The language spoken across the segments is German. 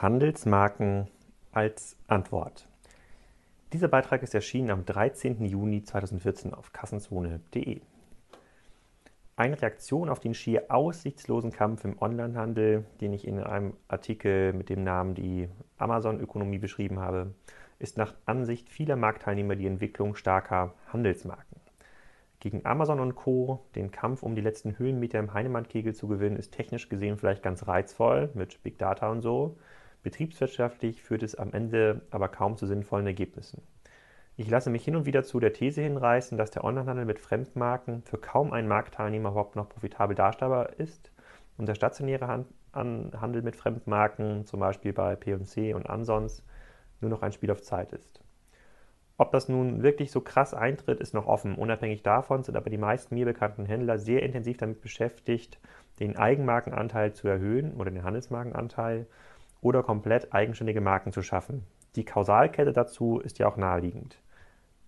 Handelsmarken als Antwort. Dieser Beitrag ist erschienen am 13. Juni 2014 auf kassenzone.de. Eine Reaktion auf den schier aussichtslosen Kampf im Onlinehandel, den ich in einem Artikel mit dem Namen die Amazon-Ökonomie beschrieben habe, ist nach Ansicht vieler Marktteilnehmer die Entwicklung starker Handelsmarken. Gegen Amazon und Co. den Kampf um die letzten Höhenmeter im Heinemann-Kegel zu gewinnen, ist technisch gesehen vielleicht ganz reizvoll mit Big Data und so. Betriebswirtschaftlich führt es am Ende aber kaum zu sinnvollen Ergebnissen. Ich lasse mich hin und wieder zu der These hinreißen, dass der Onlinehandel mit Fremdmarken für kaum einen Marktteilnehmer überhaupt noch profitabel darstellbar ist und der stationäre Handel mit Fremdmarken, zum Beispiel bei P&C und Ansons, nur noch ein Spiel auf Zeit ist. Ob das nun wirklich so krass eintritt, ist noch offen. Unabhängig davon sind aber die meisten mir bekannten Händler sehr intensiv damit beschäftigt, den Eigenmarkenanteil zu erhöhen oder den Handelsmarkenanteil oder komplett eigenständige Marken zu schaffen. Die Kausalkette dazu ist ja auch naheliegend.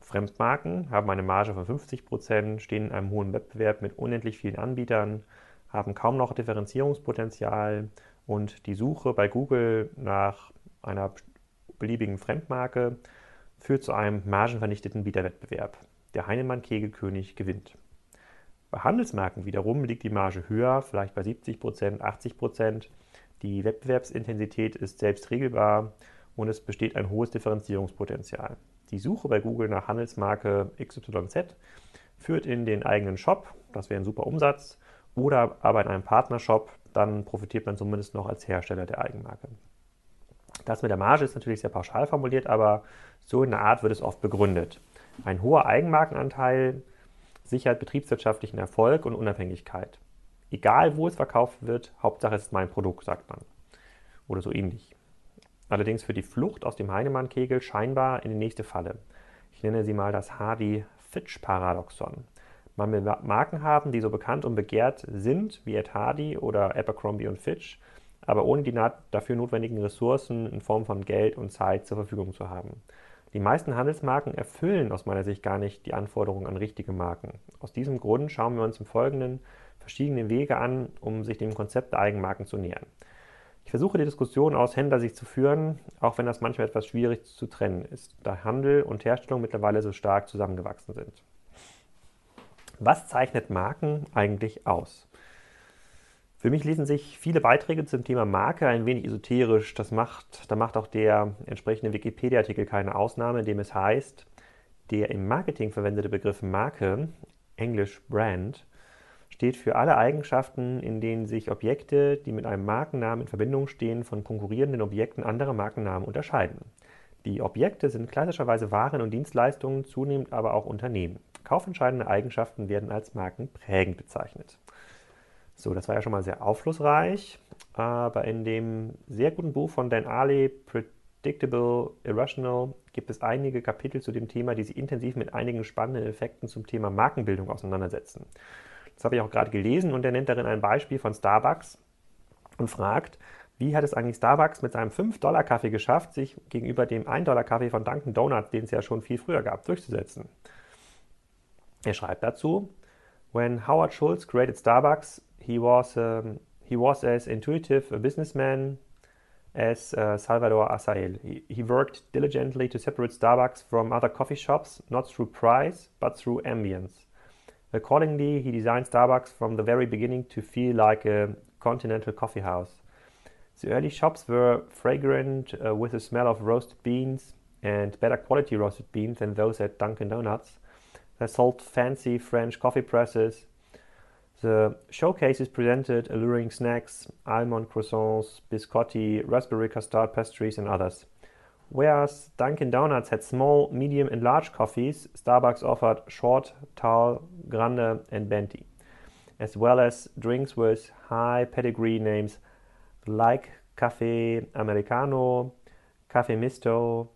Fremdmarken haben eine Marge von 50 Prozent, stehen in einem hohen Wettbewerb mit unendlich vielen Anbietern, haben kaum noch Differenzierungspotenzial und die Suche bei Google nach einer beliebigen Fremdmarke führt zu einem margenvernichteten Wiederwettbewerb. Der Heinemann-Kegelkönig gewinnt. Bei Handelsmarken wiederum liegt die Marge höher, vielleicht bei 70 Prozent, 80 Prozent. Die Wettbewerbsintensität ist selbst regelbar und es besteht ein hohes Differenzierungspotenzial. Die Suche bei Google nach Handelsmarke XYZ führt in den eigenen Shop, das wäre ein super Umsatz, oder aber in einem Partnershop, dann profitiert man zumindest noch als Hersteller der Eigenmarke. Das mit der Marge ist natürlich sehr pauschal formuliert, aber so in der Art wird es oft begründet. Ein hoher Eigenmarkenanteil sichert betriebswirtschaftlichen Erfolg und Unabhängigkeit. Egal wo es verkauft wird, Hauptsache es ist mein Produkt, sagt man. Oder so ähnlich. Allerdings führt die Flucht aus dem Heinemann-Kegel scheinbar in die nächste Falle. Ich nenne sie mal das Hardy-Fitch-Paradoxon. Man will Marken haben, die so bekannt und begehrt sind wie Ed Hardy oder Abercrombie und Fitch, aber ohne die dafür notwendigen Ressourcen in Form von Geld und Zeit zur Verfügung zu haben. Die meisten Handelsmarken erfüllen aus meiner Sicht gar nicht die Anforderungen an richtige Marken. Aus diesem Grund schauen wir uns im Folgenden verschiedene Wege an, um sich dem Konzept der Eigenmarken zu nähern. Ich versuche die Diskussion aus Händlersicht zu führen, auch wenn das manchmal etwas schwierig zu trennen ist, da Handel und Herstellung mittlerweile so stark zusammengewachsen sind. Was zeichnet Marken eigentlich aus? Für mich lesen sich viele Beiträge zum Thema Marke ein wenig esoterisch. Das macht, da macht auch der entsprechende Wikipedia-Artikel keine Ausnahme, in dem es heißt, der im Marketing verwendete Begriff Marke, englisch Brand, steht für alle Eigenschaften, in denen sich Objekte, die mit einem Markennamen in Verbindung stehen, von konkurrierenden Objekten anderer Markennamen unterscheiden. Die Objekte sind klassischerweise Waren und Dienstleistungen, zunehmend aber auch Unternehmen. Kaufentscheidende Eigenschaften werden als markenprägend bezeichnet. So, das war ja schon mal sehr aufschlussreich, aber in dem sehr guten Buch von Dan Ali, Predictable Irrational, gibt es einige Kapitel zu dem Thema, die sich intensiv mit einigen spannenden Effekten zum Thema Markenbildung auseinandersetzen. Das habe ich auch gerade gelesen und er nennt darin ein Beispiel von Starbucks und fragt, wie hat es eigentlich Starbucks mit seinem 5-Dollar-Kaffee geschafft, sich gegenüber dem 1-Dollar-Kaffee von Dunkin' Donuts, den es ja schon viel früher gab, durchzusetzen? Er schreibt dazu, When Howard Schultz created Starbucks, he was um, he was as intuitive a businessman as uh, Salvador Asael. He, he, worked diligently to separate Starbucks from other coffee shops, not through price, but through ambience. Accordingly, he designed Starbucks from the very beginning to feel like a continental coffee house. The early shops were fragrant uh, with the smell of roasted beans and better quality roasted beans than those at Dunkin' Donuts. They sold fancy French coffee presses, the showcases presented alluring snacks, almond croissants, biscotti, raspberry custard pastries, and others. Whereas Dunkin' Donuts had small, medium, and large coffees, Starbucks offered short, tall, grande, and venti, as well as drinks with high pedigree names like Cafe Americano, Cafe Misto,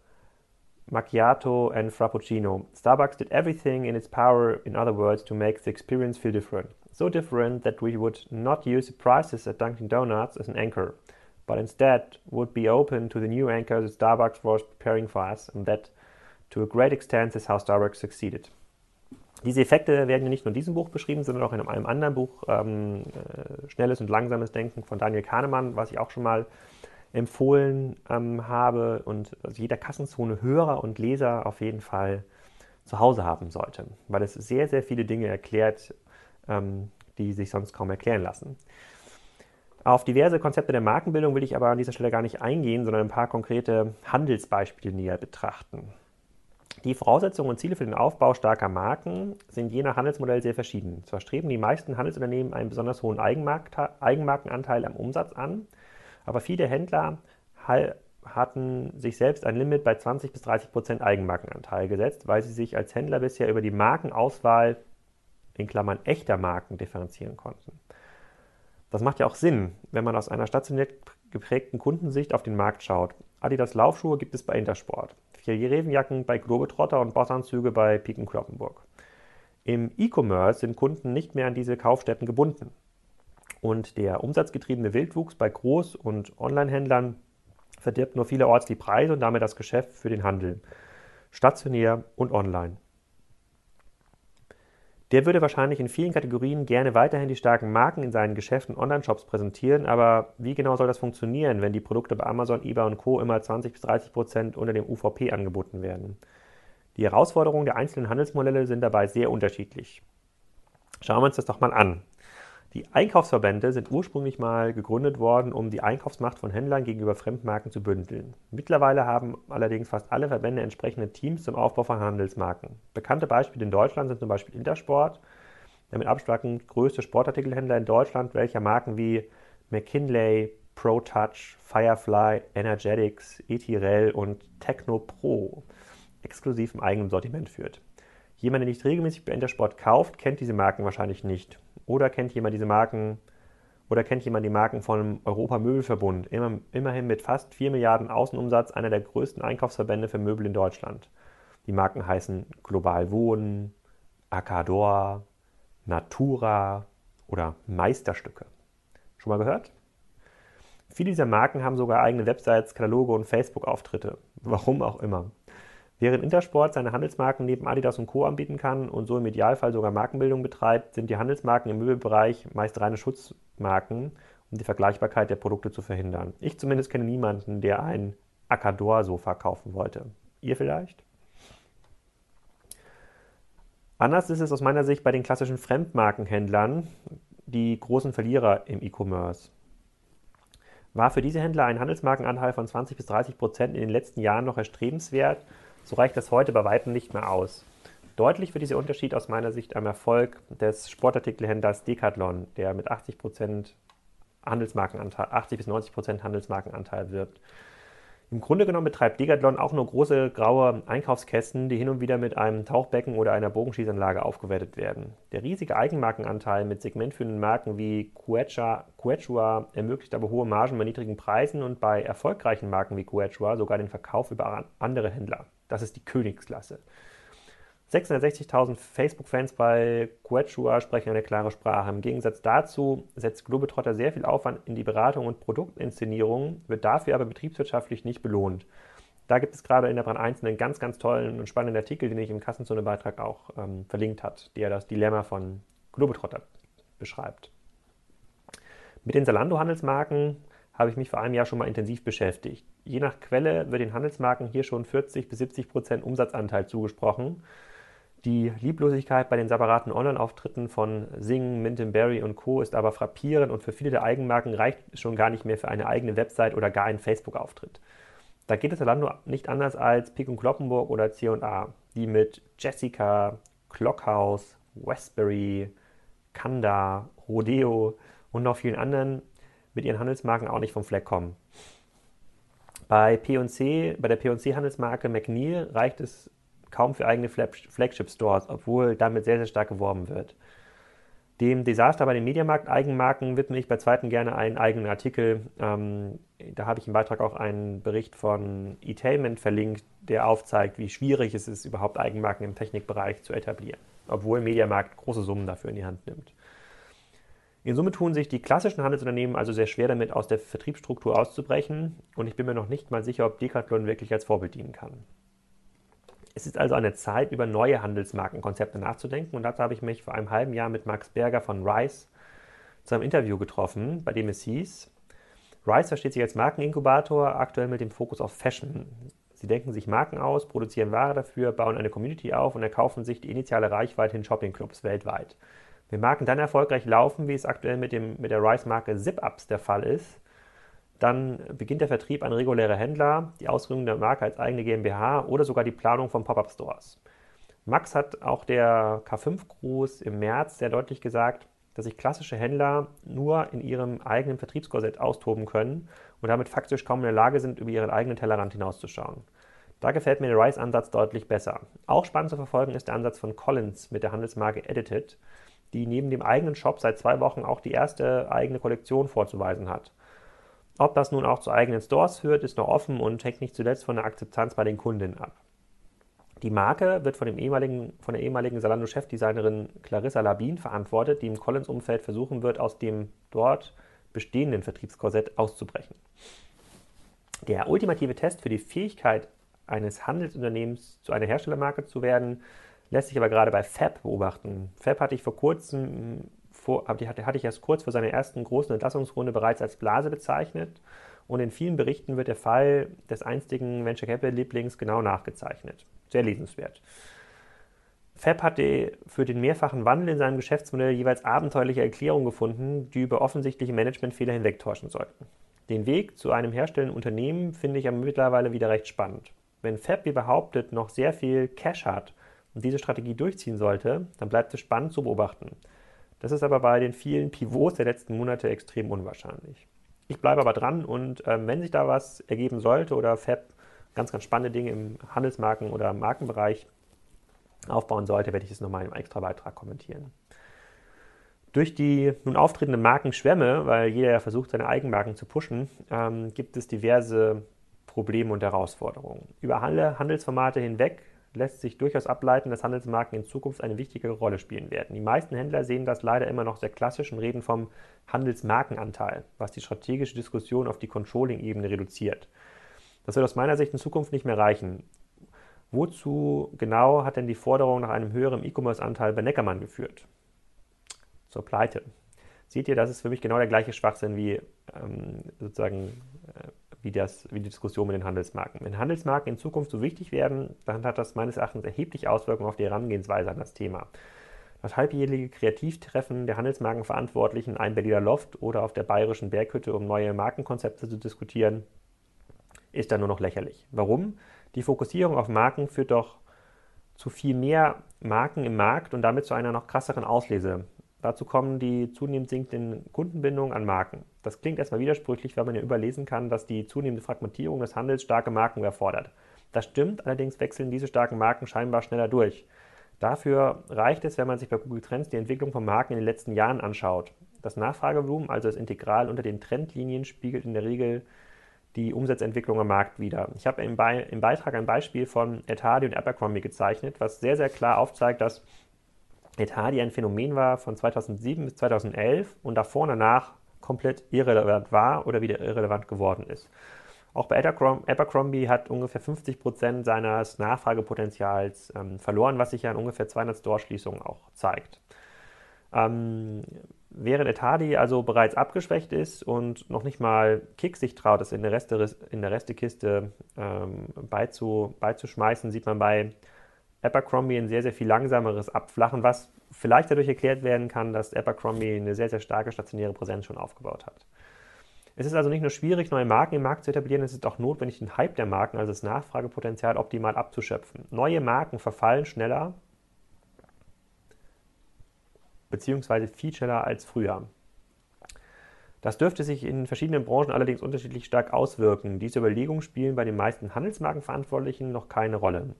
Macchiato, and Frappuccino. Starbucks did everything in its power, in other words, to make the experience feel different so different that we would not use the prices at Dunkin' Donuts as an anchor, but instead would be open to the new anchors that Starbucks was preparing for us, and that to a great extent is how Starbucks succeeded. Diese Effekte werden ja nicht nur in diesem Buch beschrieben, sondern auch in einem anderen Buch, ähm, äh, Schnelles und Langsames Denken von Daniel Kahnemann, was ich auch schon mal empfohlen ähm, habe und also jeder Kassenzone Hörer und Leser auf jeden Fall zu Hause haben sollte, weil es sehr, sehr viele Dinge erklärt, ähm, die sich sonst kaum erklären lassen. Auf diverse Konzepte der Markenbildung will ich aber an dieser Stelle gar nicht eingehen, sondern ein paar konkrete Handelsbeispiele näher betrachten. Die Voraussetzungen und Ziele für den Aufbau starker Marken sind je nach Handelsmodell sehr verschieden. Zwar streben die meisten Handelsunternehmen einen besonders hohen Eigenmarkenanteil am Umsatz an, aber viele Händler hatten sich selbst ein Limit bei 20 bis 30 Prozent Eigenmarkenanteil gesetzt, weil sie sich als Händler bisher über die Markenauswahl in Klammern echter Marken differenzieren konnten. Das macht ja auch Sinn, wenn man aus einer stationär geprägten Kundensicht auf den Markt schaut. Adidas Laufschuhe gibt es bei Intersport, Fjällrevenjacken bei Globetrotter und Bossanzüge bei Piken Kloppenburg. Im E-Commerce sind Kunden nicht mehr an diese Kaufstätten gebunden. Und der umsatzgetriebene Wildwuchs bei Groß- und Online-Händlern verdirbt nur vielerorts die Preise und damit das Geschäft für den Handel, stationär und online. Der würde wahrscheinlich in vielen Kategorien gerne weiterhin die starken Marken in seinen Geschäften Online-Shops präsentieren, aber wie genau soll das funktionieren, wenn die Produkte bei Amazon, eBay und Co. immer 20 bis 30 Prozent unter dem UVP angeboten werden? Die Herausforderungen der einzelnen Handelsmodelle sind dabei sehr unterschiedlich. Schauen wir uns das doch mal an. Die Einkaufsverbände sind ursprünglich mal gegründet worden, um die Einkaufsmacht von Händlern gegenüber Fremdmarken zu bündeln. Mittlerweile haben allerdings fast alle Verbände entsprechende Teams zum Aufbau von Handelsmarken. Bekannte Beispiele in Deutschland sind zum Beispiel Intersport, der mit Abstand größte Sportartikelhändler in Deutschland, welcher Marken wie McKinley, ProTouch, Firefly, Energetics, Etirel und Techno Pro exklusiv im eigenen Sortiment führt. Jemand, der nicht regelmäßig bei Intersport kauft, kennt diese Marken wahrscheinlich nicht. Oder kennt jemand diese Marken oder kennt jemand die Marken vom Europa Möbelverbund, immer, immerhin mit fast 4 Milliarden Außenumsatz einer der größten Einkaufsverbände für Möbel in Deutschland. Die Marken heißen Global Wohnen, Acador, Natura oder Meisterstücke. Schon mal gehört? Viele dieser Marken haben sogar eigene Websites, Kataloge und Facebook-Auftritte. Warum auch immer. Während Intersport seine Handelsmarken neben Adidas und Co. anbieten kann und so im Idealfall sogar Markenbildung betreibt, sind die Handelsmarken im Möbelbereich meist reine Schutzmarken, um die Vergleichbarkeit der Produkte zu verhindern. Ich zumindest kenne niemanden, der ein Acador-Sofa kaufen wollte. Ihr vielleicht? Anders ist es aus meiner Sicht bei den klassischen Fremdmarkenhändlern, die großen Verlierer im E-Commerce. War für diese Händler ein Handelsmarkenanteil von 20 bis 30 Prozent in den letzten Jahren noch erstrebenswert, so reicht das heute bei weitem nicht mehr aus. Deutlich wird dieser Unterschied aus meiner Sicht am Erfolg des Sportartikelhändlers Decathlon, der mit 80 Handelsmarkenanteil, 80 bis 90% Handelsmarkenanteil wirbt. Im Grunde genommen betreibt Decathlon auch nur große graue Einkaufskästen, die hin und wieder mit einem Tauchbecken oder einer Bogenschießanlage aufgewertet werden. Der riesige Eigenmarkenanteil mit segmentführenden Marken wie Quechua, Quechua ermöglicht aber hohe Margen bei niedrigen Preisen und bei erfolgreichen Marken wie Quechua sogar den Verkauf über andere Händler. Das ist die Königsklasse. 660.000 Facebook-Fans bei Quechua sprechen eine klare Sprache. Im Gegensatz dazu setzt Globetrotter sehr viel Aufwand in die Beratung und Produktinszenierung, wird dafür aber betriebswirtschaftlich nicht belohnt. Da gibt es gerade in der Brand 1 einen ganz, ganz tollen und spannenden Artikel, den ich im Kassenzone-Beitrag auch ähm, verlinkt hat, der das Dilemma von Globetrotter beschreibt. Mit den Zalando-Handelsmarken habe ich mich vor einem Jahr schon mal intensiv beschäftigt. Je nach Quelle wird den Handelsmarken hier schon 40 bis 70 Prozent Umsatzanteil zugesprochen. Die Lieblosigkeit bei den separaten Online-Auftritten von Sing, Berry und Co. ist aber frappierend und für viele der Eigenmarken reicht schon gar nicht mehr für eine eigene Website oder gar einen Facebook-Auftritt. Da geht es Zalando nicht anders als Pick und Kloppenburg oder C&A, die mit Jessica, Clockhouse, Westbury, Kanda, Rodeo und noch vielen anderen mit ihren Handelsmarken auch nicht vom Fleck kommen. Bei P&C, bei der P&C-Handelsmarke McNeil reicht es kaum für eigene Flagship-Stores, obwohl damit sehr, sehr stark geworben wird. Dem Desaster bei den Mediamarkt-Eigenmarken widme ich bei zweiten gerne einen eigenen Artikel. Ähm, da habe ich im Beitrag auch einen Bericht von Etailment verlinkt, der aufzeigt, wie schwierig es ist, überhaupt Eigenmarken im Technikbereich zu etablieren, obwohl Mediamarkt große Summen dafür in die Hand nimmt. In Summe tun sich die klassischen Handelsunternehmen also sehr schwer damit, aus der Vertriebsstruktur auszubrechen und ich bin mir noch nicht mal sicher, ob Decathlon wirklich als Vorbild dienen kann. Es ist also eine Zeit, über neue Handelsmarkenkonzepte nachzudenken und dazu habe ich mich vor einem halben Jahr mit Max Berger von Rice zu einem Interview getroffen, bei dem es hieß, Rice versteht sich als Markeninkubator, aktuell mit dem Fokus auf Fashion. Sie denken sich Marken aus, produzieren Ware dafür, bauen eine Community auf und erkaufen sich die initiale Reichweite in Shoppingclubs weltweit. Wenn Marken dann erfolgreich laufen, wie es aktuell mit, dem, mit der Rice-Marke Zip-Ups der Fall ist, dann beginnt der Vertrieb an reguläre Händler, die Ausgründung der Marke als eigene GmbH oder sogar die Planung von Pop-Up-Stores. Max hat auch der K5-Gruß im März sehr deutlich gesagt, dass sich klassische Händler nur in ihrem eigenen Vertriebskorsett austoben können und damit faktisch kaum in der Lage sind, über ihren eigenen Tellerrand hinauszuschauen. Da gefällt mir der Rice-Ansatz deutlich besser. Auch spannend zu verfolgen ist der Ansatz von Collins mit der Handelsmarke Edited, die neben dem eigenen Shop seit zwei Wochen auch die erste eigene Kollektion vorzuweisen hat. Ob das nun auch zu eigenen Stores führt, ist noch offen und hängt nicht zuletzt von der Akzeptanz bei den Kundinnen ab. Die Marke wird von, dem ehemaligen, von der ehemaligen Salando-Chefdesignerin Clarissa Labin verantwortet, die im Collins-Umfeld versuchen wird, aus dem dort bestehenden Vertriebskorsett auszubrechen. Der ultimative Test für die Fähigkeit eines Handelsunternehmens zu einer Herstellermarke zu werden, lässt sich aber gerade bei Fab beobachten. Fab hatte ich vor kurzem, vor, hatte, hatte ich erst kurz vor seiner ersten großen Entlassungsrunde bereits als Blase bezeichnet und in vielen Berichten wird der Fall des einstigen Venture Capital Lieblings genau nachgezeichnet. Sehr lesenswert. Fab hatte für den mehrfachen Wandel in seinem Geschäftsmodell jeweils abenteuerliche Erklärungen gefunden, die über offensichtliche Managementfehler hinwegtäuschen sollten. Den Weg zu einem herstellenden Unternehmen finde ich aber mittlerweile wieder recht spannend. Wenn Fab, wie behauptet, noch sehr viel Cash hat und diese Strategie durchziehen sollte, dann bleibt es spannend zu beobachten. Das ist aber bei den vielen Pivots der letzten Monate extrem unwahrscheinlich. Ich bleibe aber dran und äh, wenn sich da was ergeben sollte oder Fab ganz, ganz spannende Dinge im Handelsmarken- oder Markenbereich aufbauen sollte, werde ich es nochmal im Extra-Beitrag kommentieren. Durch die nun auftretenden Markenschwämme, weil jeder ja versucht, seine Eigenmarken zu pushen, ähm, gibt es diverse Probleme und Herausforderungen. Über alle Handelsformate hinweg lässt sich durchaus ableiten, dass Handelsmarken in Zukunft eine wichtigere Rolle spielen werden. Die meisten Händler sehen das leider immer noch sehr klassisch und reden vom Handelsmarkenanteil, was die strategische Diskussion auf die Controlling-Ebene reduziert. Das wird aus meiner Sicht in Zukunft nicht mehr reichen. Wozu genau hat denn die Forderung nach einem höheren E-Commerce-Anteil bei Neckermann geführt? Zur Pleite. Seht ihr, das ist für mich genau der gleiche Schwachsinn wie ähm, sozusagen äh, wie, das, wie die Diskussion mit den Handelsmarken. Wenn Handelsmarken in Zukunft so wichtig werden, dann hat das meines Erachtens erheblich Auswirkungen auf die Herangehensweise an das Thema. Das halbjährliche Kreativtreffen der Handelsmarkenverantwortlichen, ein Berliner Loft oder auf der bayerischen Berghütte, um neue Markenkonzepte zu diskutieren, ist dann nur noch lächerlich. Warum? Die Fokussierung auf Marken führt doch zu viel mehr Marken im Markt und damit zu einer noch krasseren Auslese Dazu kommen die zunehmend sinkenden Kundenbindungen an Marken. Das klingt erstmal widersprüchlich, weil man ja überlesen kann, dass die zunehmende Fragmentierung des Handels starke Marken erfordert. Das stimmt, allerdings wechseln diese starken Marken scheinbar schneller durch. Dafür reicht es, wenn man sich bei Google Trends die Entwicklung von Marken in den letzten Jahren anschaut. Das Nachfragevolumen, also das Integral unter den Trendlinien, spiegelt in der Regel die Umsatzentwicklung am Markt wieder. Ich habe im, Be im Beitrag ein Beispiel von Etadi und Abercrombie gezeichnet, was sehr, sehr klar aufzeigt, dass Etadi ein Phänomen war von 2007 bis 2011 und davor und danach komplett irrelevant war oder wieder irrelevant geworden ist. Auch bei Abercrombie hat ungefähr 50 Prozent seines Nachfragepotenzials ähm, verloren, was sich ja in ungefähr 200 Store-Schließungen auch zeigt. Ähm, während Etadi also bereits abgeschwächt ist und noch nicht mal Kick sich traut, es in der, Reste, in ähm, beizu, beizuschmeißen, sieht man bei Abercrombie ein sehr, sehr viel langsameres Abflachen, was vielleicht dadurch erklärt werden kann, dass Abercrombie eine sehr, sehr starke stationäre Präsenz schon aufgebaut hat. Es ist also nicht nur schwierig, neue Marken im Markt zu etablieren, es ist auch notwendig, den Hype der Marken, also das Nachfragepotenzial, optimal abzuschöpfen. Neue Marken verfallen schneller beziehungsweise viel schneller als früher. Das dürfte sich in verschiedenen Branchen allerdings unterschiedlich stark auswirken. Diese Überlegungen spielen bei den meisten Handelsmarkenverantwortlichen noch keine Rolle.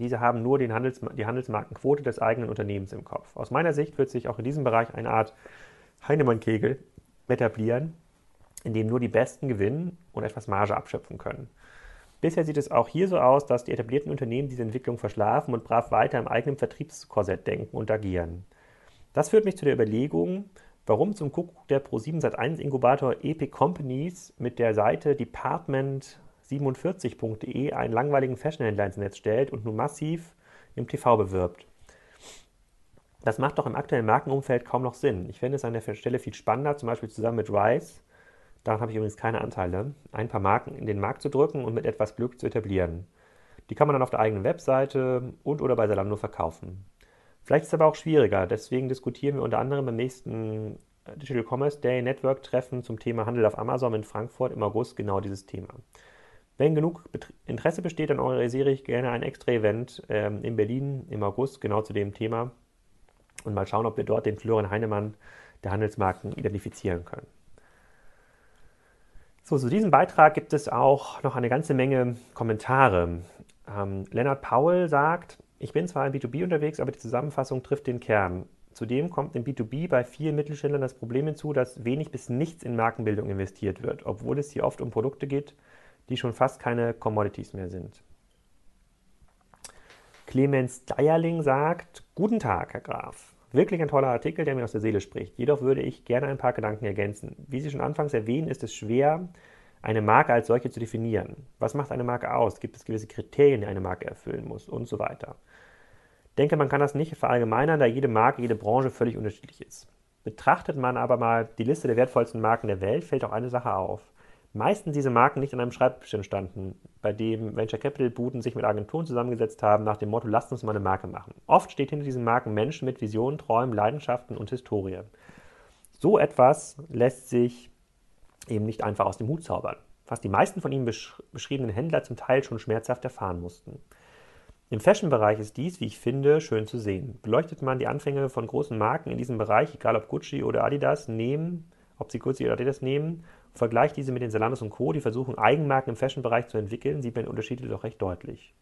Diese haben nur Handels die Handelsmarkenquote des eigenen Unternehmens im Kopf. Aus meiner Sicht wird sich auch in diesem Bereich eine Art Heinemann-Kegel etablieren, in dem nur die Besten gewinnen und etwas Marge abschöpfen können. Bisher sieht es auch hier so aus, dass die etablierten Unternehmen diese Entwicklung verschlafen und brav weiter im eigenen Vertriebskorsett denken und agieren. Das führt mich zu der Überlegung, warum zum Kuckuck der Pro7 Sat1 Inkubator Epic Companies mit der Seite Department 47.de einen langweiligen Fashionhändler ins Netz stellt und nun massiv im TV bewirbt. Das macht doch im aktuellen Markenumfeld kaum noch Sinn. Ich fände es an der Stelle viel spannender, zum Beispiel zusammen mit Rice, daran habe ich übrigens keine Anteile, ein paar Marken in den Markt zu drücken und mit etwas Glück zu etablieren. Die kann man dann auf der eigenen Webseite und oder bei Salando verkaufen. Vielleicht ist es aber auch schwieriger, deswegen diskutieren wir unter anderem beim nächsten Digital Commerce Day Network Treffen zum Thema Handel auf Amazon in Frankfurt im August genau dieses Thema. Wenn genug Interesse besteht, dann organisiere ich gerne ein extra Event ähm, in Berlin im August genau zu dem Thema und mal schauen, ob wir dort den Florian Heinemann der Handelsmarken identifizieren können. So, zu diesem Beitrag gibt es auch noch eine ganze Menge Kommentare. Ähm, Lennart Paul sagt, ich bin zwar im B2B unterwegs, aber die Zusammenfassung trifft den Kern. Zudem kommt im B2B bei vielen Mittelständlern das Problem hinzu, dass wenig bis nichts in Markenbildung investiert wird, obwohl es hier oft um Produkte geht, die schon fast keine Commodities mehr sind. Clemens Deierling sagt, Guten Tag, Herr Graf. Wirklich ein toller Artikel, der mir aus der Seele spricht. Jedoch würde ich gerne ein paar Gedanken ergänzen. Wie Sie schon anfangs erwähnen, ist es schwer, eine Marke als solche zu definieren. Was macht eine Marke aus? Gibt es gewisse Kriterien, die eine Marke erfüllen muss und so weiter. Ich denke, man kann das nicht verallgemeinern, da jede Marke, jede Branche völlig unterschiedlich ist. Betrachtet man aber mal die Liste der wertvollsten Marken der Welt, fällt auch eine Sache auf. Meistens diese Marken nicht an einem Schreibtisch entstanden, bei dem Venture Capital Buden sich mit Agenturen zusammengesetzt haben nach dem Motto, lasst uns mal eine Marke machen. Oft steht hinter diesen Marken Menschen mit Visionen, Träumen, Leidenschaften und Historie. So etwas lässt sich eben nicht einfach aus dem Hut zaubern, was die meisten von ihm besch beschriebenen Händler zum Teil schon schmerzhaft erfahren mussten. Im Fashion-Bereich ist dies, wie ich finde, schön zu sehen. Beleuchtet man die Anfänge von großen Marken in diesem Bereich, egal ob Gucci oder Adidas nehmen, ob sie Gucci oder Adidas nehmen, vergleicht diese mit den Zalanos und Co., die versuchen, Eigenmarken im Fashion-Bereich zu entwickeln, sieht man Unterschiede doch recht deutlich.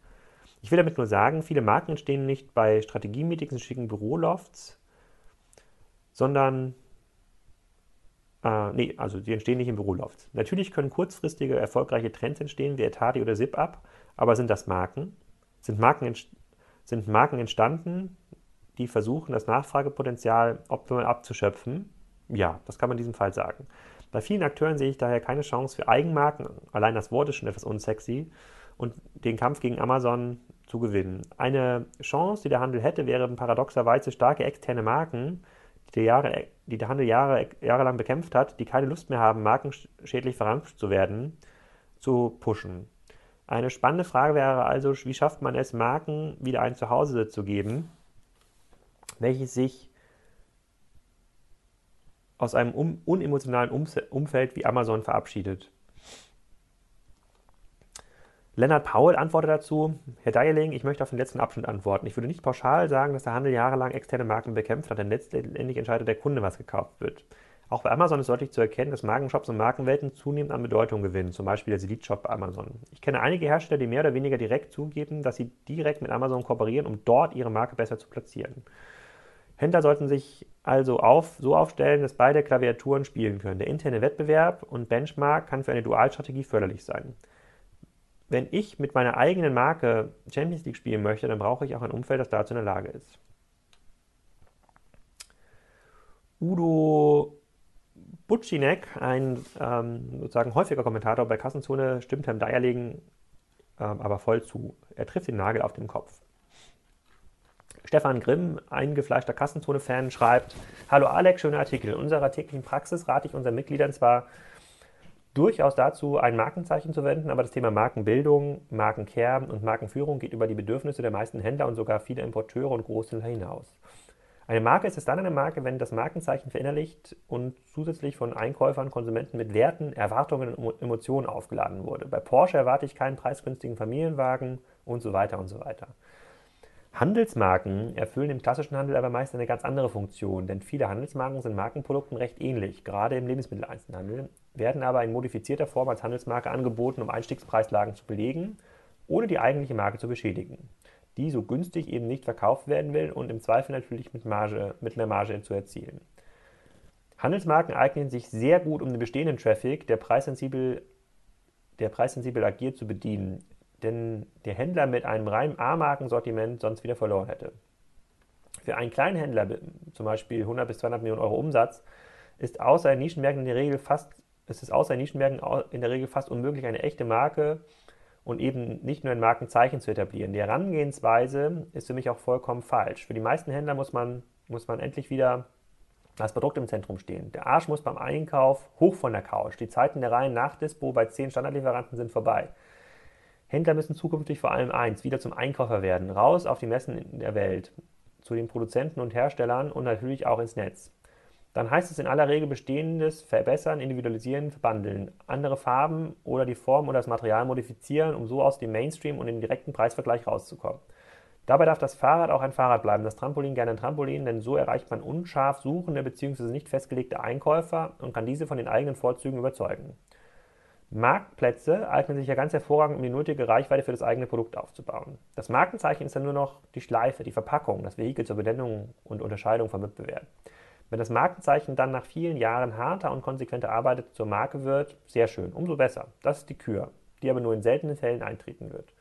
Ich will damit nur sagen, viele Marken entstehen nicht bei Strategie-Meetings in schicken Bürolofts, sondern äh, nee, also sie entstehen nicht im Bürolofts. Natürlich können kurzfristige, erfolgreiche Trends entstehen, wie Etati oder Zip-Up, aber sind das Marken? Sind Marken, sind Marken entstanden, die versuchen, das Nachfragepotenzial optimal abzuschöpfen? Ja, das kann man in diesem Fall sagen. Bei vielen Akteuren sehe ich daher keine Chance für Eigenmarken, allein das Wort ist schon etwas unsexy, und den Kampf gegen Amazon zu gewinnen. Eine Chance, die der Handel hätte, wäre paradoxerweise starke externe Marken, die der, Jahre, die der Handel Jahre, jahrelang bekämpft hat, die keine Lust mehr haben, markenschädlich verramscht zu werden, zu pushen. Eine spannende Frage wäre also, wie schafft man es, Marken wieder ein Zuhause zu geben, welches sich aus einem um, unemotionalen Umfeld wie Amazon verabschiedet. Lennart Paul antwortet dazu, Herr Deierling, ich möchte auf den letzten Abschnitt antworten. Ich würde nicht pauschal sagen, dass der Handel jahrelang externe Marken bekämpft hat, denn letztendlich entscheidet der Kunde, was gekauft wird. Auch bei Amazon ist deutlich zu erkennen, dass Markenshops und Markenwelten zunehmend an Bedeutung gewinnen, zum Beispiel der Elite-Shop bei Amazon. Ich kenne einige Hersteller, die mehr oder weniger direkt zugeben, dass sie direkt mit Amazon kooperieren, um dort ihre Marke besser zu platzieren. Händler sollten sich also auf, so aufstellen, dass beide Klaviaturen spielen können. Der interne Wettbewerb und Benchmark kann für eine Dualstrategie förderlich sein. Wenn ich mit meiner eigenen Marke Champions League spielen möchte, dann brauche ich auch ein Umfeld, das dazu in der Lage ist. Udo Butchinek, ein ähm, sozusagen häufiger Kommentator bei Kassenzone, stimmt Herrn Deierlegen ähm, aber voll zu. Er trifft den Nagel auf den Kopf. Stefan Grimm, eingefleischter Kassenzone-Fan, schreibt: Hallo Alex, schöner Artikel. In unserer täglichen Praxis rate ich unseren Mitgliedern zwar durchaus dazu, ein Markenzeichen zu wenden, aber das Thema Markenbildung, Markencare und Markenführung geht über die Bedürfnisse der meisten Händler und sogar vieler Importeure und Großhändler hinaus. Eine Marke ist es dann eine Marke, wenn das Markenzeichen verinnerlicht und zusätzlich von Einkäufern, Konsumenten mit Werten, Erwartungen und Emotionen aufgeladen wurde. Bei Porsche erwarte ich keinen preisgünstigen Familienwagen und so weiter und so weiter. Handelsmarken erfüllen im klassischen Handel aber meist eine ganz andere Funktion, denn viele Handelsmarken sind Markenprodukten recht ähnlich, gerade im Lebensmitteleinzelhandel, werden aber in modifizierter Form als Handelsmarke angeboten, um Einstiegspreislagen zu belegen, ohne die eigentliche Marke zu beschädigen, die so günstig eben nicht verkauft werden will und im Zweifel natürlich mit, Marge, mit mehr Marge zu erzielen. Handelsmarken eignen sich sehr gut, um den bestehenden Traffic, der preissensibel, der preissensibel agiert, zu bedienen denn der Händler mit einem reinen A-Markensortiment sonst wieder verloren hätte. Für einen kleinen Händler, zum Beispiel 100 bis 200 Millionen Euro Umsatz, ist außer Nischenmärkten in der Regel fast, ist es außer Nischenmärkten in der Regel fast unmöglich, eine echte Marke und eben nicht nur ein Markenzeichen zu etablieren. Die Herangehensweise ist für mich auch vollkommen falsch. Für die meisten Händler muss man, muss man endlich wieder das Produkt im Zentrum stehen. Der Arsch muss beim Einkauf hoch von der Couch. Die Zeiten der Reihen nach Dispo bei 10 Standardlieferanten sind vorbei. Händler müssen zukünftig vor allem eins, wieder zum Einkäufer werden, raus auf die Messen der Welt, zu den Produzenten und Herstellern und natürlich auch ins Netz. Dann heißt es in aller Regel bestehendes verbessern, individualisieren, verbandeln, andere Farben oder die Form oder das Material modifizieren, um so aus dem Mainstream und dem direkten Preisvergleich rauszukommen. Dabei darf das Fahrrad auch ein Fahrrad bleiben, das Trampolin gerne ein Trampolin, denn so erreicht man unscharf suchende bzw. nicht festgelegte Einkäufer und kann diese von den eigenen Vorzügen überzeugen. Marktplätze eignen sich ja ganz hervorragend, um die nötige Reichweite für das eigene Produkt aufzubauen. Das Markenzeichen ist dann nur noch die Schleife, die Verpackung, das Vehikel zur Benennung und Unterscheidung vom Wettbewerb. Wenn das Markenzeichen dann nach vielen Jahren harter und konsequenter Arbeit zur Marke wird, sehr schön, umso besser. Das ist die Kür, die aber nur in seltenen Fällen eintreten wird.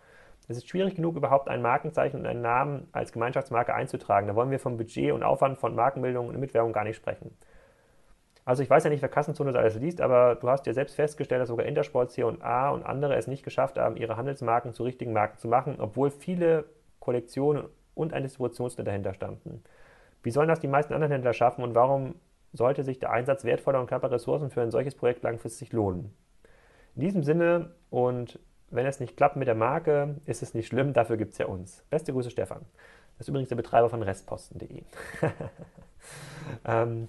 Es ist schwierig genug, überhaupt ein Markenzeichen und einen Namen als Gemeinschaftsmarke einzutragen. Da wollen wir vom Budget und Aufwand von Markenbildung und Mitwerbung gar nicht sprechen. Also ich weiß ja nicht, wer Kassenzone das alles liest, aber du hast ja selbst festgestellt, dass sogar Intersport, C&A und andere es nicht geschafft haben, ihre Handelsmarken zu richtigen Marken zu machen, obwohl viele Kollektionen und ein Distributionsnetz dahinter standen. Wie sollen das die meisten anderen Händler schaffen und warum sollte sich der Einsatz wertvoller und knapper Ressourcen für ein solches Projekt langfristig lohnen? In diesem Sinne und wenn es nicht klappt mit der Marke, ist es nicht schlimm, dafür gibt es ja uns. Beste Grüße, Stefan. Das ist übrigens der Betreiber von restposten.de. ähm,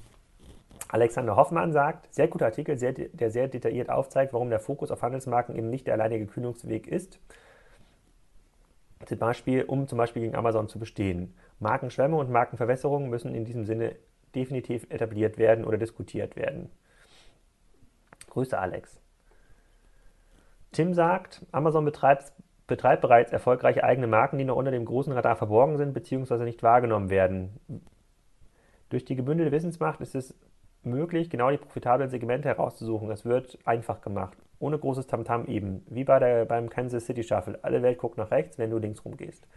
Alexander Hoffmann sagt, sehr guter Artikel, sehr, der sehr detailliert aufzeigt, warum der Fokus auf Handelsmarken eben nicht der alleinige Kühlungsweg ist. Zum Beispiel, um zum Beispiel gegen Amazon zu bestehen. Markenschwämme und Markenverwässerung müssen in diesem Sinne definitiv etabliert werden oder diskutiert werden. Grüße Alex. Tim sagt, Amazon betreibt, betreibt bereits erfolgreiche eigene Marken, die noch unter dem großen Radar verborgen sind bzw. nicht wahrgenommen werden. Durch die gebündelte Wissensmacht ist es möglich, genau die profitablen Segmente herauszusuchen. Es wird einfach gemacht, ohne großes Tamtam -Tam eben, wie bei der, beim Kansas City Shuffle. Alle Welt guckt nach rechts, wenn du links rumgehst.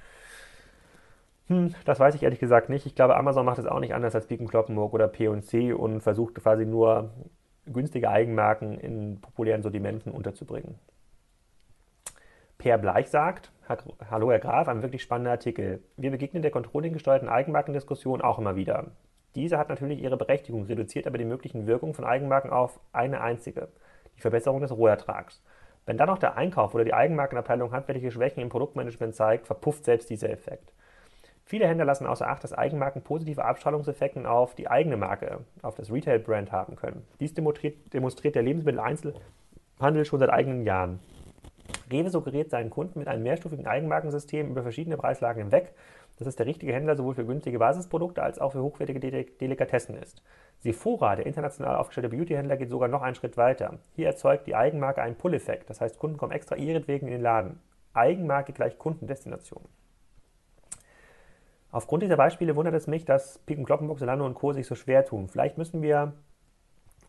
Hm, das weiß ich ehrlich gesagt nicht. Ich glaube, Amazon macht es auch nicht anders als Beacon Kloppenburg oder P&C und versucht quasi nur günstige Eigenmarken in populären Sortimenten unterzubringen. Per Bleich sagt, Hallo Herr Graf, ein wirklich spannender Artikel. Wir begegnen der controlling-gesteuerten Eigenmarkendiskussion auch immer wieder. Diese hat natürlich ihre Berechtigung, reduziert aber die möglichen Wirkungen von Eigenmarken auf eine einzige, die Verbesserung des Rohertrags. Wenn dann noch der Einkauf oder die Eigenmarkenabteilung handwerkliche Schwächen im Produktmanagement zeigt, verpufft selbst dieser Effekt. Viele Händler lassen außer Acht, dass Eigenmarken positive Abstrahlungseffekte auf die eigene Marke, auf das Retail-Brand haben können. Dies demonstriert, demonstriert der Lebensmitteleinzelhandel schon seit eigenen Jahren. Rewe suggeriert seinen Kunden mit einem mehrstufigen Eigenmarkensystem über verschiedene Preislagen hinweg, dass es der richtige Händler sowohl für günstige Basisprodukte als auch für hochwertige Delikatessen ist. Sephora, der international aufgestellte Beautyhändler, geht sogar noch einen Schritt weiter. Hier erzeugt die Eigenmarke einen Pull-Effekt, das heißt, Kunden kommen extra ihretwegen in den Laden. Eigenmarke gleich Kundendestination. Aufgrund dieser Beispiele wundert es mich, dass Piken Kloppenburg, Solano und Co. sich so schwer tun. Vielleicht müssen wir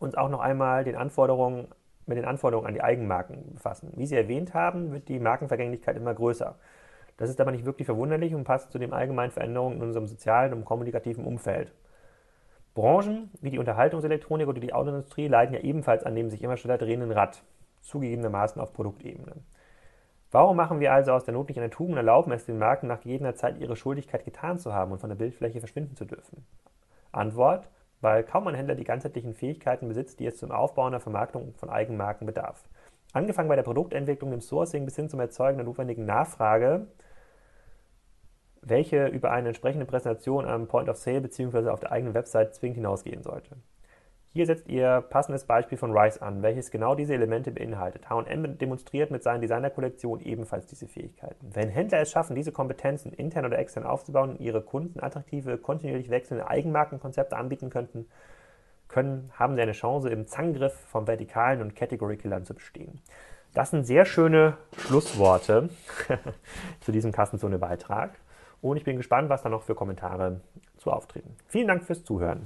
uns auch noch einmal den Anforderungen mit den Anforderungen an die Eigenmarken befassen. Wie Sie erwähnt haben, wird die Markenvergänglichkeit immer größer. Das ist aber nicht wirklich verwunderlich und passt zu den allgemeinen Veränderungen in unserem sozialen und kommunikativen Umfeld. Branchen wie die Unterhaltungselektronik oder die Autoindustrie leiden ja ebenfalls an dem sich immer schneller drehenden Rad, zugegebenermaßen auf Produktebene. Warum machen wir also aus der Not nicht eine Tugend und erlauben es den Marken nach gegebener Zeit ihre Schuldigkeit getan zu haben und von der Bildfläche verschwinden zu dürfen? Antwort: weil kaum ein Händler die ganzheitlichen Fähigkeiten besitzt, die es zum Aufbau einer Vermarktung von Eigenmarken bedarf. Angefangen bei der Produktentwicklung, dem Sourcing bis hin zum Erzeugen der notwendigen Nachfrage, welche über eine entsprechende Präsentation am Point of Sale bzw. auf der eigenen Website zwingend hinausgehen sollte. Hier setzt ihr passendes Beispiel von Rice an, welches genau diese Elemente beinhaltet. H&M demonstriert mit seinen Designerkollektionen ebenfalls diese Fähigkeiten. Wenn Händler es schaffen, diese Kompetenzen intern oder extern aufzubauen und ihre Kunden attraktive, kontinuierlich wechselnde Eigenmarkenkonzepte anbieten könnten, können, haben sie eine Chance, im Zanggriff von Vertikalen und Category-Killern zu bestehen. Das sind sehr schöne Schlussworte zu diesem Kassenzone-Beitrag. Und ich bin gespannt, was da noch für Kommentare zu auftreten. Vielen Dank fürs Zuhören.